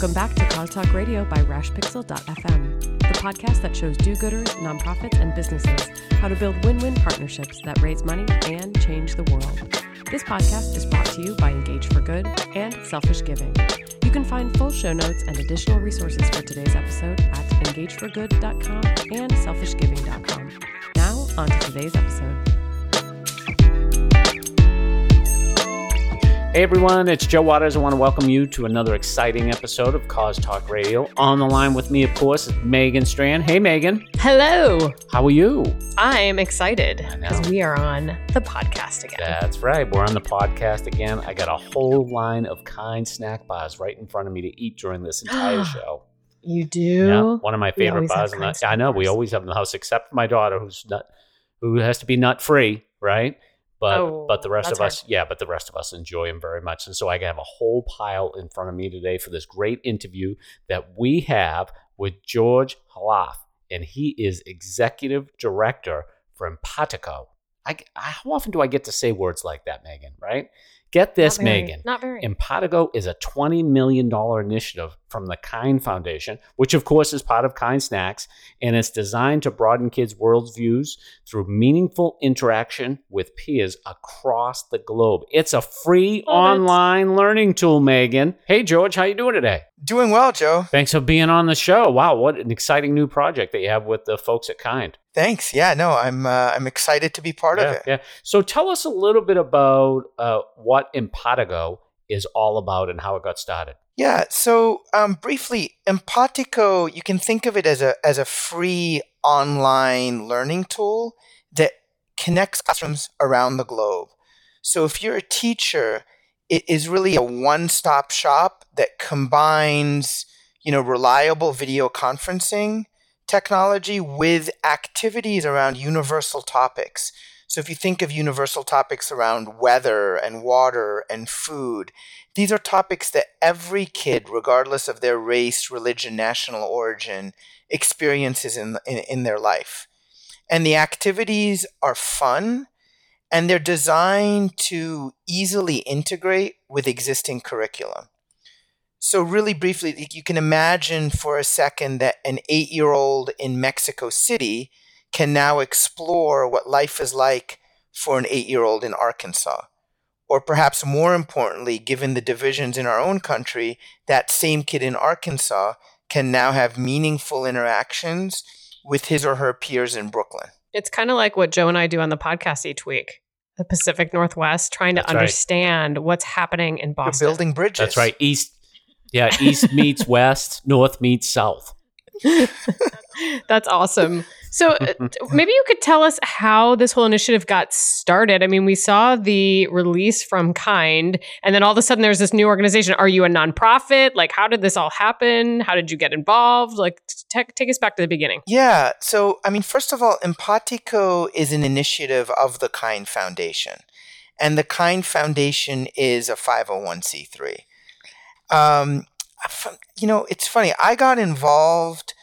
Welcome back to Cause Talk Radio by RashPixel.fm, the podcast that shows do gooders, nonprofits, and businesses how to build win win partnerships that raise money and change the world. This podcast is brought to you by Engage for Good and Selfish Giving. You can find full show notes and additional resources for today's episode at engageforgood.com and selfishgiving.com. Now, on to today's episode. Hey everyone, it's Joe Waters. I want to welcome you to another exciting episode of Cause Talk Radio. On the line with me, of course, is Megan Strand. Hey Megan, Hello. how are you? I'm excited because we are on the podcast again. That's right, we're on the podcast again. I got a whole line of kind snack bars right in front of me to eat during this entire show. You do? Yeah, one of my favorite bars. I know we always have in the house, except for my daughter, who's not, who has to be nut free, right? But Oh, but the rest of us, yeah, but the rest of us enjoy them very much, and so I have a whole pile in front of me today for this great interview that we have with George Khalaf, and he is executive director for Empatico. I, how often do I get to say words like that, Megan? Right? Get this, Not Megan. Not very. Empatico is a $20 million initiative from the Kind Foundation, which of course is part of Kind Snacks, and it's designed to broaden kids' worldviews through meaningful interaction with peers across the globe. It's a free Love it. online learning tool, Megan. Hey George, how you doing today? Doing well, Joe. Thanks for being on the show. Wow, what an exciting new project that you have with the folks at Kind. Thanks. Yeah, no, I'm uh, I'm excited to be part yeah, of it. yeah. So tell us a little bit about uh, what Empatico is all about and how it got started. Yeah. So um, briefly, Empatico, you can think of it as a as a free online learning tool that connects classrooms around the globe. So if you're a teacher, it is really a one-stop shop that combines, you know, reliable video conferencing technology with activities around universal topics. So if you think of universal topics around weather and water and food, these are topics that every kid, regardless of their race, religion, national origin, experiences in, in, in their life. And the activities are fun and they're designed to easily integrate with existing curriculum. So, really briefly, you can imagine for a second that an eight year old in Mexico City can now explore what life is like for an eight year old in Arkansas. Or perhaps more importantly, given the divisions in our own country, that same kid in Arkansas can now have meaningful interactions with his or her peers in Brooklyn. It's kind of like what Joe and I do on the podcast each week. The Pacific Northwest, trying to That's right. understand what's happening in You're Boston. building bridges. That's right. East, yeah, east meets west, north meets south. That's awesome. So uh, maybe you could tell us how this whole initiative got started. I mean, we saw the release from Kind, and then all of a sudden there's this new organization. Are you a nonprofit? Like, how did this all happen? How did you get involved? Like, t- take us back to the beginning. Yeah. So, I mean, first of all, Empatico is an initiative of the Kind Foundation. And the Kind Foundation is a 501c3. Um, f- you know, it's funny. I got involved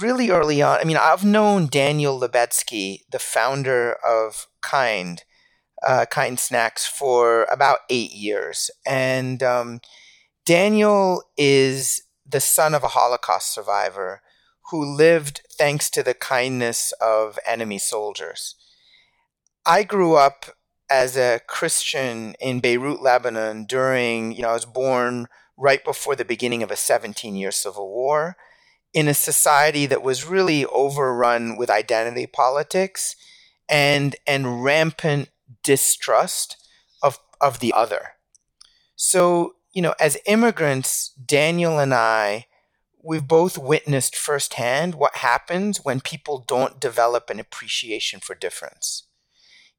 really early on. I mean, I've known Daniel Lubetzky, the founder of Kind, uh, Kind Snacks, for about eight years. And um, Daniel is the son of a Holocaust survivor who lived thanks to the kindness of enemy soldiers. I grew up as a Christian in Beirut, Lebanon during, you know, I was born right before the beginning of a 17 year civil war in a society that was really overrun with identity politics and and rampant distrust of of the other. So, you know, as immigrants, Daniel and I we've both witnessed firsthand what happens when people don't develop an appreciation for difference.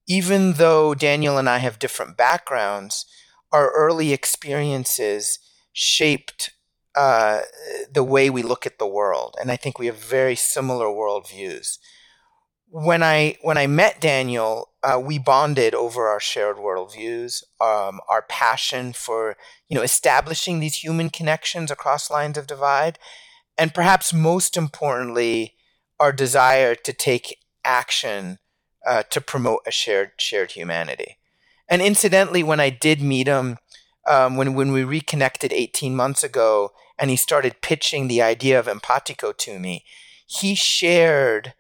Even though Daniel and I have different backgrounds, our early experiences shaped uh, the way we look at the world, and I think we have very similar worldviews. When I when I met Daniel, uh, we bonded over our shared worldviews, um, our passion for you know establishing these human connections across lines of divide, and perhaps most importantly, our desire to take action uh, to promote a shared shared humanity. And incidentally, when I did meet him, um, when when we reconnected 18 months ago, and he started pitching the idea of Empatico to me, he shared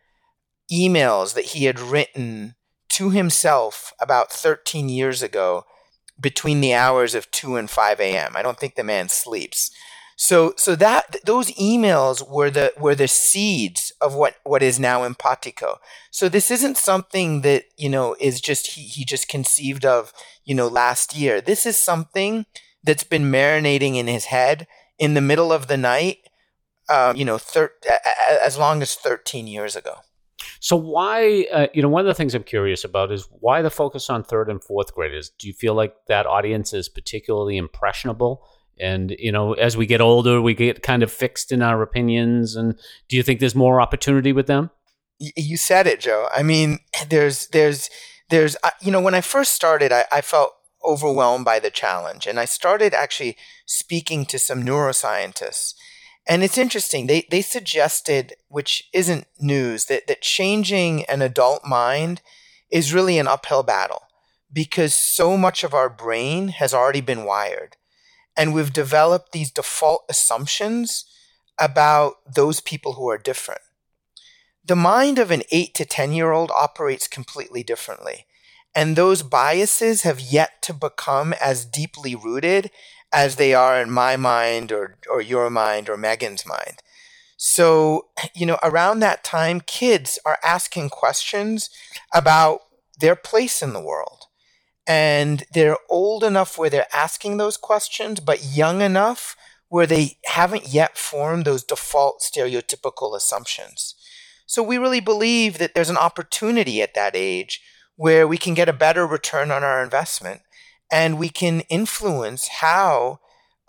emails that he had written to himself about 13 years ago between the hours of 2 and 5 a.m. I don't think the man sleeps. So so that those emails were the were the seeds of what what is now Empatico. So this isn't something that, you know, is just he he just conceived of, you know, last year. This is something that's been marinating in his head in the middle of the night, uh, you know, thir- as long as 13 years ago. So why, uh, you know, one of the things I'm curious about is why the focus on third and fourth graders? Do you feel like that audience is particularly impressionable? And you know, as we get older, we get kind of fixed in our opinions. And do you think there's more opportunity with them? You said it, Joe. I mean, there's, there's, there's, you know, when I first started, I, I felt overwhelmed by the challenge, and I started actually speaking to some neuroscientists. And it's interesting. They they suggested, which isn't news, that that changing an adult mind is really an uphill battle because so much of our brain has already been wired. And we've developed these default assumptions about those people who are different. The mind of an 8 to 10 year old operates completely differently. And those biases have yet to become as deeply rooted as they are in my mind or, or your mind or Megan's mind. So, you know, around that time, kids are asking questions about their place in the world and they're old enough where they're asking those questions, but young enough where they haven't yet formed those default stereotypical assumptions. So we really believe that there's an opportunity at that age where we can get a better return on our investment and we can influence how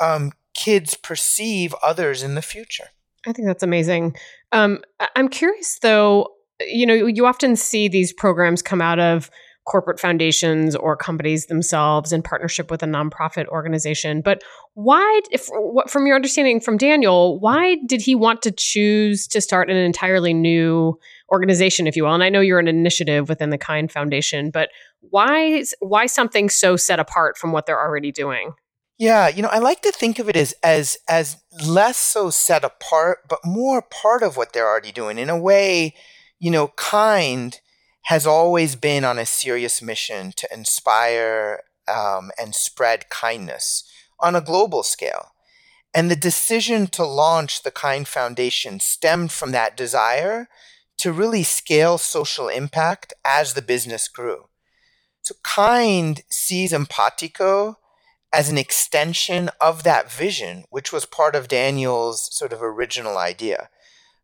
um, kids perceive others in the future. I think that's amazing. Um, I'm curious though, you know, you often see these programs come out of corporate foundations or companies themselves in partnership with a nonprofit organization. But why, if, what, from your understanding from Daniel, why did he want to choose to start an entirely new organization, if you will? And I know you're an initiative within the Kind Foundation, but why why something so set apart from what they're already doing? Yeah, you know, I like to think of it as as as less so set apart, but more part of what they're already doing. In a way, you know, kind has always been on a serious mission to inspire um, and spread kindness on a global scale. And the decision to launch the Kind Foundation stemmed from that desire to really scale social impact as the business grew. So Kind sees Empatico as an extension of that vision, which was part of Daniel's sort of original idea.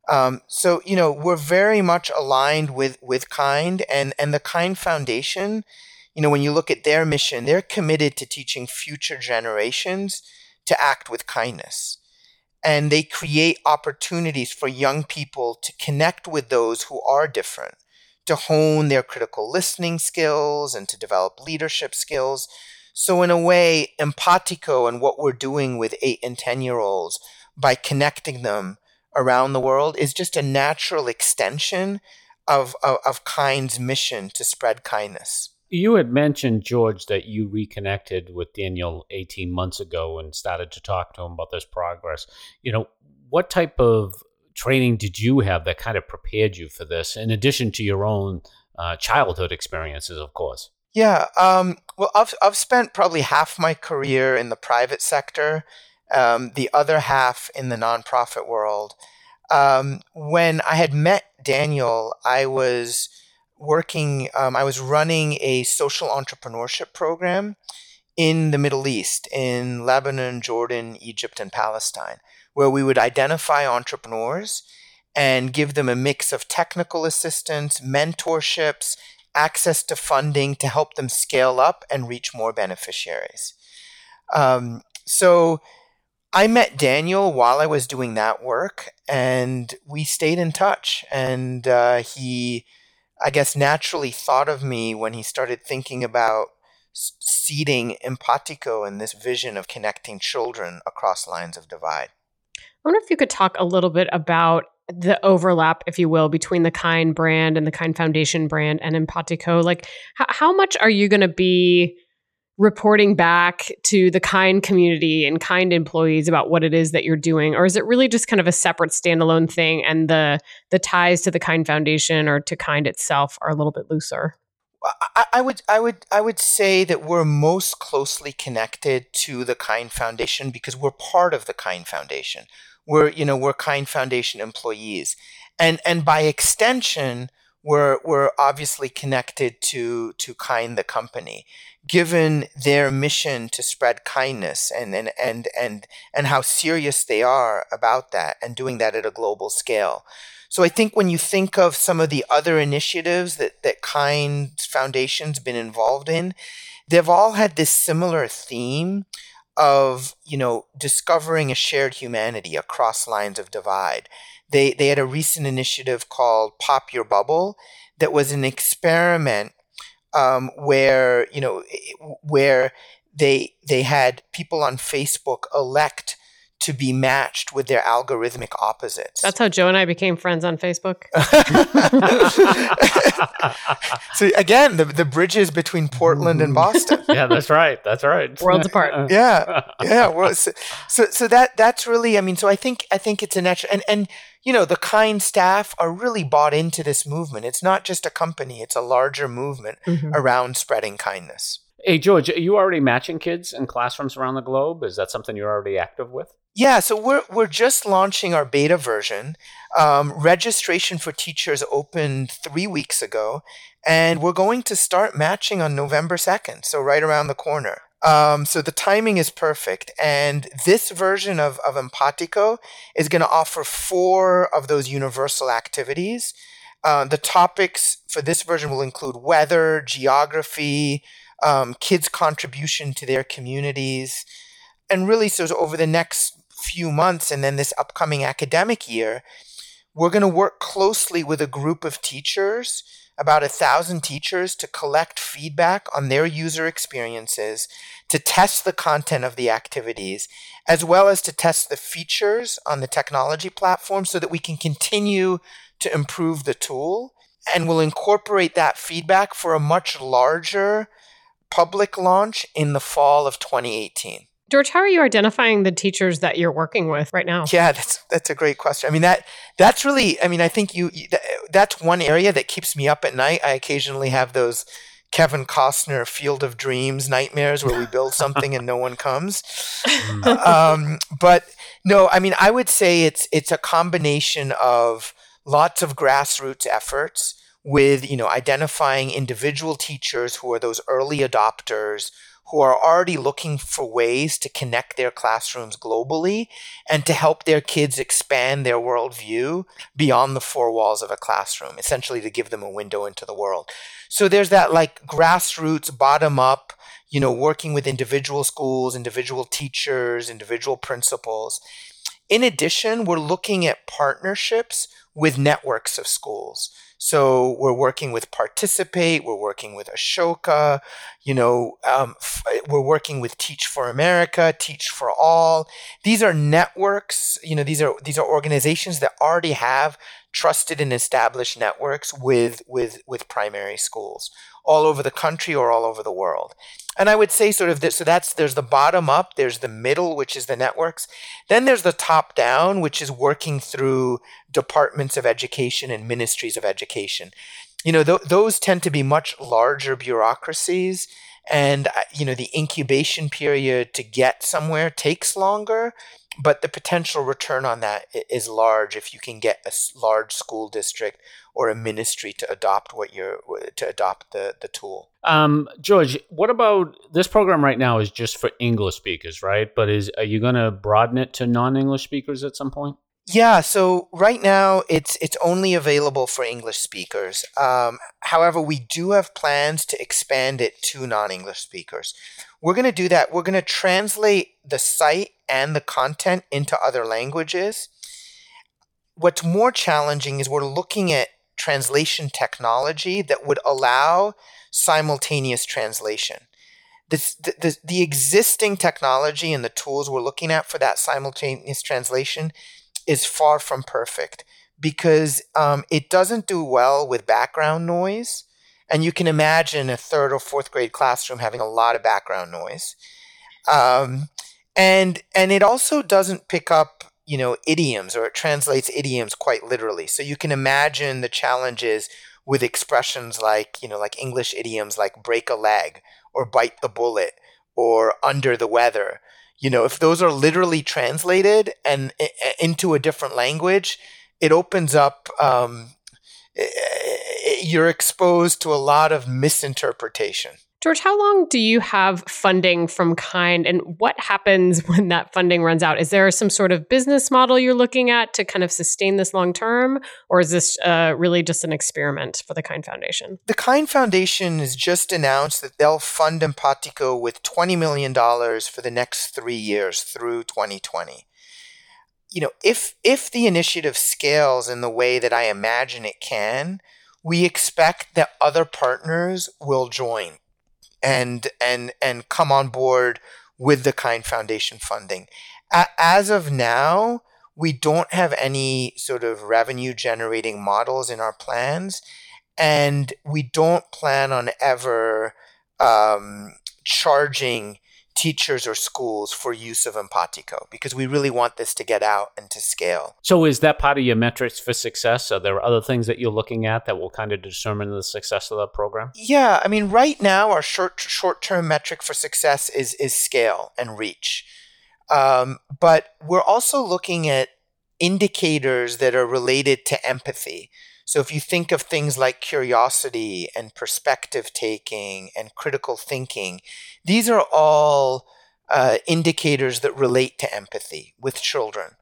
Um, so you know we're very much aligned with with Kind and and the Kind Foundation. You know when you look at their mission, they're committed to teaching future generations to act with kindness, and they create opportunities for young people to connect with those who are different, to hone their critical listening skills and to develop leadership skills. So in a way, Empatico and what we're doing with eight and ten year olds by connecting them around the world is just a natural extension of, of, of kind's mission to spread kindness. You had mentioned, George, that you reconnected with Daniel 18 months ago and started to talk to him about this progress. You know, what type of training did you have that kind of prepared you for this, in addition to your own uh, childhood experiences, of course? Yeah. Um, well, I've, I've spent probably half my career in the private sector um, the other half in the nonprofit world. Um, when I had met Daniel, I was working, um, I was running a social entrepreneurship program in the Middle East, in Lebanon, Jordan, Egypt, and Palestine, where we would identify entrepreneurs and give them a mix of technical assistance, mentorships, access to funding to help them scale up and reach more beneficiaries. Um, so I met Daniel while I was doing that work, and we stayed in touch. And uh, he, I guess, naturally thought of me when he started thinking about seeding Empatico and this vision of connecting children across lines of divide. I wonder if you could talk a little bit about the overlap, if you will, between the Kind brand and the Kind Foundation brand and Empatico. Like, h- how much are you going to be reporting back to the kind community and kind employees about what it is that you're doing? Or is it really just kind of a separate standalone thing and the the ties to the kind foundation or to kind itself are a little bit looser? I, I would I would I would say that we're most closely connected to the Kind Foundation because we're part of the Kind Foundation. We're you know we're Kind Foundation employees, and and by extension we're we're obviously connected to to Kind the company, given their mission to spread kindness and and and and and how serious they are about that and doing that at a global scale. So I think when you think of some of the other initiatives that, that Kind Foundation's been involved in, they've all had this similar theme of, you know, discovering a shared humanity across lines of divide. They, they had a recent initiative called Pop Your Bubble that was an experiment um, where, you know, where they, they had people on Facebook elect to be matched with their algorithmic opposites. That's how Joe and I became friends on Facebook. so again, the the bridges between Portland and Boston. yeah, that's right. That's right. Worlds apart. yeah, yeah. Well, so, so so that that's really. I mean, so I think I think it's a natural and and you know the kind staff are really bought into this movement. It's not just a company; it's a larger movement mm-hmm. around spreading kindness. Hey, George, are you already matching kids in classrooms around the globe? Is that something you're already active with? Yeah, so we're we're just launching our beta version. Um, registration for teachers opened three weeks ago, and we're going to start matching on November second, so right around the corner. Um, so the timing is perfect, and this version of of Empatico is going to offer four of those universal activities. Uh, the topics for this version will include weather, geography, um, kids' contribution to their communities, and really, so over the next few months and then this upcoming academic year, we're going to work closely with a group of teachers, about a thousand teachers, to collect feedback on their user experiences, to test the content of the activities, as well as to test the features on the technology platform so that we can continue to improve the tool. And we'll incorporate that feedback for a much larger public launch in the fall of 2018. George, how are you identifying the teachers that you're working with right now? Yeah, that's that's a great question. I mean that that's really I mean I think you that's one area that keeps me up at night. I occasionally have those Kevin Costner Field of Dreams nightmares where we build something and no one comes. Mm. um, but no, I mean I would say it's it's a combination of lots of grassroots efforts with you know identifying individual teachers who are those early adopters who are already looking for ways to connect their classrooms globally and to help their kids expand their worldview beyond the four walls of a classroom, essentially to give them a window into the world. So there's that like grassroots, bottom up, you know, working with individual schools, individual teachers, individual principals. In addition, we're looking at partnerships with networks of schools. So we're working with Participate, we're working with Ashoka, you know, um, f- we're working with Teach for America, Teach for All. These are networks, you know, these are these are organizations that already have trusted and established networks with with with primary schools all over the country or all over the world. And I would say sort of this, so that's there's the bottom up, there's the middle, which is the networks. Then there's the top down, which is working through departments of education and ministries of education. You know, th- those tend to be much larger bureaucracies and uh, you know the incubation period to get somewhere takes longer but the potential return on that is large if you can get a large school district or a ministry to adopt what you're to adopt the the tool. Um, George, what about this program right now is just for English speakers, right? But is are you going to broaden it to non-English speakers at some point? Yeah, so right now it's it's only available for English speakers. Um, however, we do have plans to expand it to non-English speakers. We're going to do that. We're going to translate the site and the content into other languages. What's more challenging is we're looking at translation technology that would allow simultaneous translation. The, the, the existing technology and the tools we're looking at for that simultaneous translation is far from perfect because um, it doesn't do well with background noise. And you can imagine a third or fourth grade classroom having a lot of background noise. Um, and and it also doesn't pick up you know idioms or it translates idioms quite literally. So you can imagine the challenges with expressions like you know like english idioms like break a leg or bite the bullet or under the weather you know if those are literally translated and eh, eh, into a different language it opens up um, eh, you're exposed to a lot of misinterpretation George, how long do you have funding from Kind and what happens when that funding runs out? Is there some sort of business model you're looking at to kind of sustain this long term? Or is this uh, really just an experiment for the Kind Foundation? The Kind Foundation has just announced that they'll fund Empatico with $20 million for the next three years through 2020 you know, if if the initiative scales in the way that I imagine it can, we expect that other partners will join and and and come on board with the kind foundation funding. As of now we don't have any sort of revenue generating models in our plans and we don't plan on ever um, charging teachers or schools for use of Empatico because we really want this to get out and to scale. So, is that part of your metrics for success? Are there other things that you're looking at that will kind of determine the success of the program? Yeah, I mean, right now our short short term metric for success is is scale and reach, um, but we're also looking at indicators that are related to empathy. So if you think of things like curiosity and perspective taking and critical thinking, these are all uh, indicators that relate to empathy with children.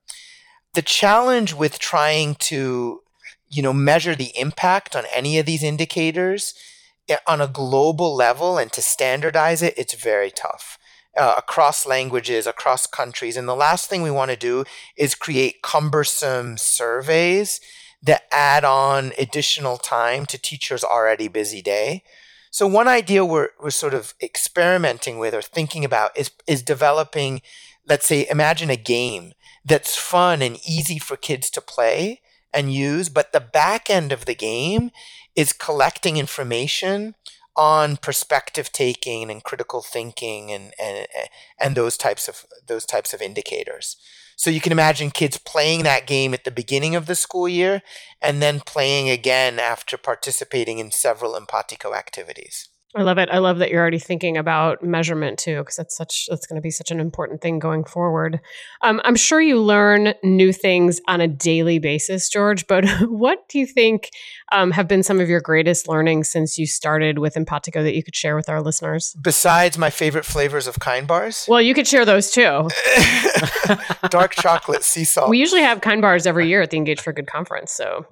The challenge with trying to, you know, measure the impact on any of these indicators eh, on a global level and to standardize it, it's very tough. Uh, across languages, across countries. And the last thing we want to do is create cumbersome surveys that add on additional time to teachers' already busy day. So one idea we're, we're sort of experimenting with or thinking about is, is developing, let's say, imagine a game that's fun and easy for kids to play and use, but the back end of the game is collecting information on perspective taking and critical thinking and, and, and those types of, those types of indicators. So you can imagine kids playing that game at the beginning of the school year and then playing again after participating in several Empatico activities. I love it. I love that you're already thinking about measurement too, because that's such that's going to be such an important thing going forward. Um, I'm sure you learn new things on a daily basis, George. But what do you think um, have been some of your greatest learnings since you started with Empatico that you could share with our listeners? Besides my favorite flavors of Kind bars, well, you could share those too. Dark chocolate, sea salt. We usually have Kind bars every year at the Engage for Good conference, so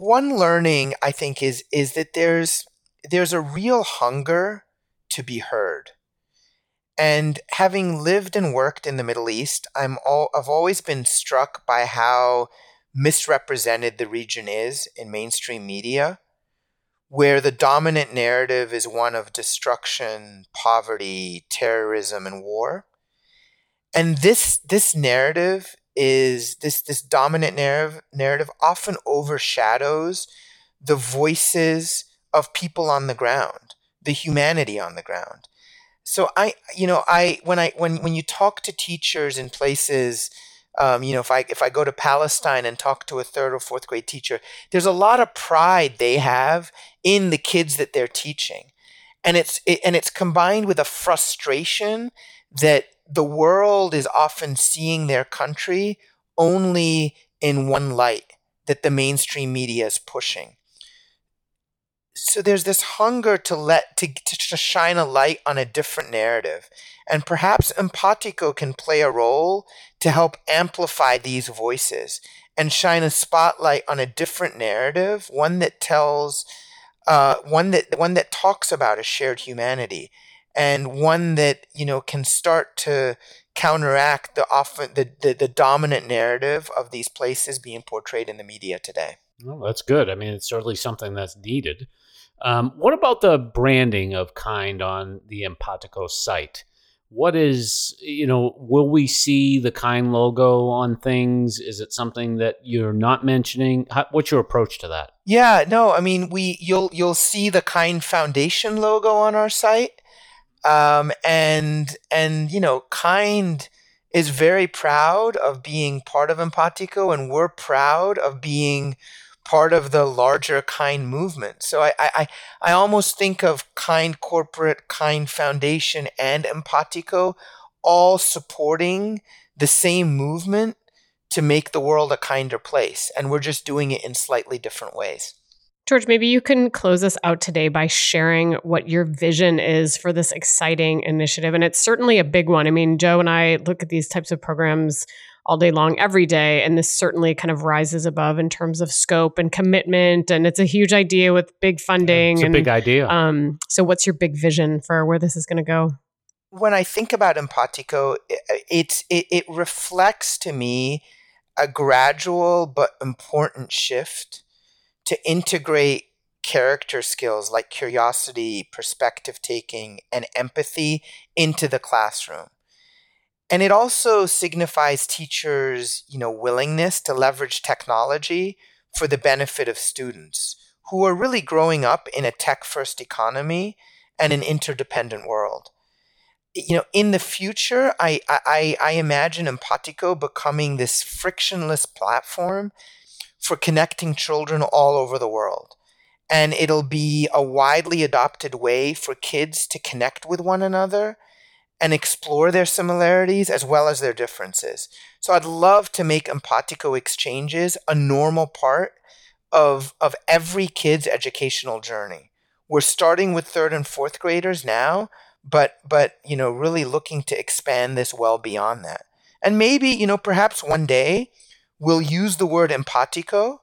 one learning I think is is that there's there's a real hunger to be heard. And having lived and worked in the Middle East, I'm all, I've always been struck by how misrepresented the region is in mainstream media, where the dominant narrative is one of destruction, poverty, terrorism, and war. And this this narrative is this this dominant narrative narrative often overshadows the voices of people on the ground, the humanity on the ground. So I, you know, I when I when when you talk to teachers in places, um, you know, if I if I go to Palestine and talk to a third or fourth grade teacher, there's a lot of pride they have in the kids that they're teaching, and it's it, and it's combined with a frustration that the world is often seeing their country only in one light that the mainstream media is pushing. So there's this hunger to let to, to shine a light on a different narrative. And perhaps Empatico can play a role to help amplify these voices and shine a spotlight on a different narrative, one that tells uh, one that one that talks about a shared humanity and one that you know can start to counteract the often the, the, the dominant narrative of these places being portrayed in the media today. Well, that's good. I mean, it's certainly something that's needed. Um, what about the branding of kind on the Empatico site? what is you know will we see the kind logo on things is it something that you're not mentioning How, what's your approach to that yeah no i mean we you'll you'll see the kind foundation logo on our site um, and and you know kind is very proud of being part of empatico and we're proud of being part of the larger kind movement. So I, I, I almost think of Kind Corporate, Kind Foundation, and Empatico all supporting the same movement to make the world a kinder place. And we're just doing it in slightly different ways. George, maybe you can close us out today by sharing what your vision is for this exciting initiative. And it's certainly a big one. I mean, Joe and I look at these types of programs all day long every day and this certainly kind of rises above in terms of scope and commitment and it's a huge idea with big funding it's a and, big idea um, so what's your big vision for where this is going to go when i think about empatico it, it, it reflects to me a gradual but important shift to integrate character skills like curiosity perspective taking and empathy into the classroom and it also signifies teachers, you know, willingness to leverage technology for the benefit of students who are really growing up in a tech first economy and an interdependent world. You know, in the future, I, I, I imagine Empatico becoming this frictionless platform for connecting children all over the world. And it'll be a widely adopted way for kids to connect with one another and explore their similarities as well as their differences. So I'd love to make empatico exchanges a normal part of of every kid's educational journey. We're starting with third and fourth graders now, but but you know, really looking to expand this well beyond that. And maybe, you know, perhaps one day we'll use the word empatico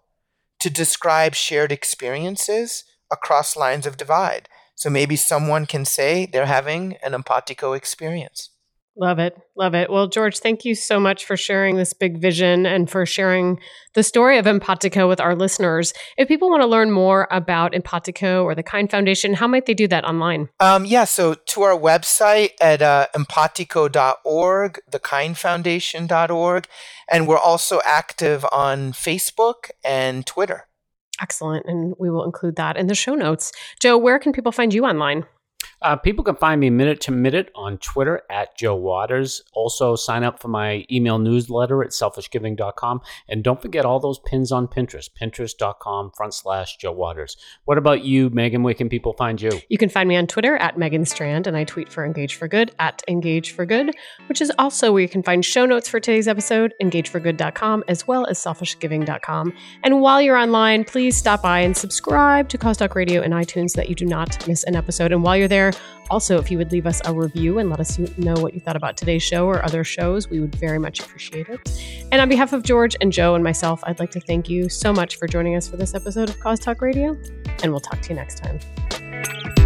to describe shared experiences across lines of divide. So maybe someone can say they're having an empatico experience. Love it. Love it. Well, George, thank you so much for sharing this big vision and for sharing the story of Empatico with our listeners. If people want to learn more about Empatico or the Kind Foundation, how might they do that online? Um, yeah, so to our website at uh, empatico.org, thekindfoundation.org, and we're also active on Facebook and Twitter. Excellent. And we will include that in the show notes. Joe, where can people find you online? Uh, people can find me minute to minute on Twitter at Joe Waters. Also, sign up for my email newsletter at selfishgiving.com. And don't forget all those pins on Pinterest, pinterest.com front slash Joe Waters. What about you, Megan? Where can people find you? You can find me on Twitter at Megan Strand, and I tweet for Engage for Good at Engage for Good, which is also where you can find show notes for today's episode, engageforgood.com, as well as selfishgiving.com. And while you're online, please stop by and subscribe to Cause Talk Radio in iTunes so that you do not miss an episode. And while you're there, also, if you would leave us a review and let us know what you thought about today's show or other shows, we would very much appreciate it. And on behalf of George and Joe and myself, I'd like to thank you so much for joining us for this episode of Cause Talk Radio, and we'll talk to you next time.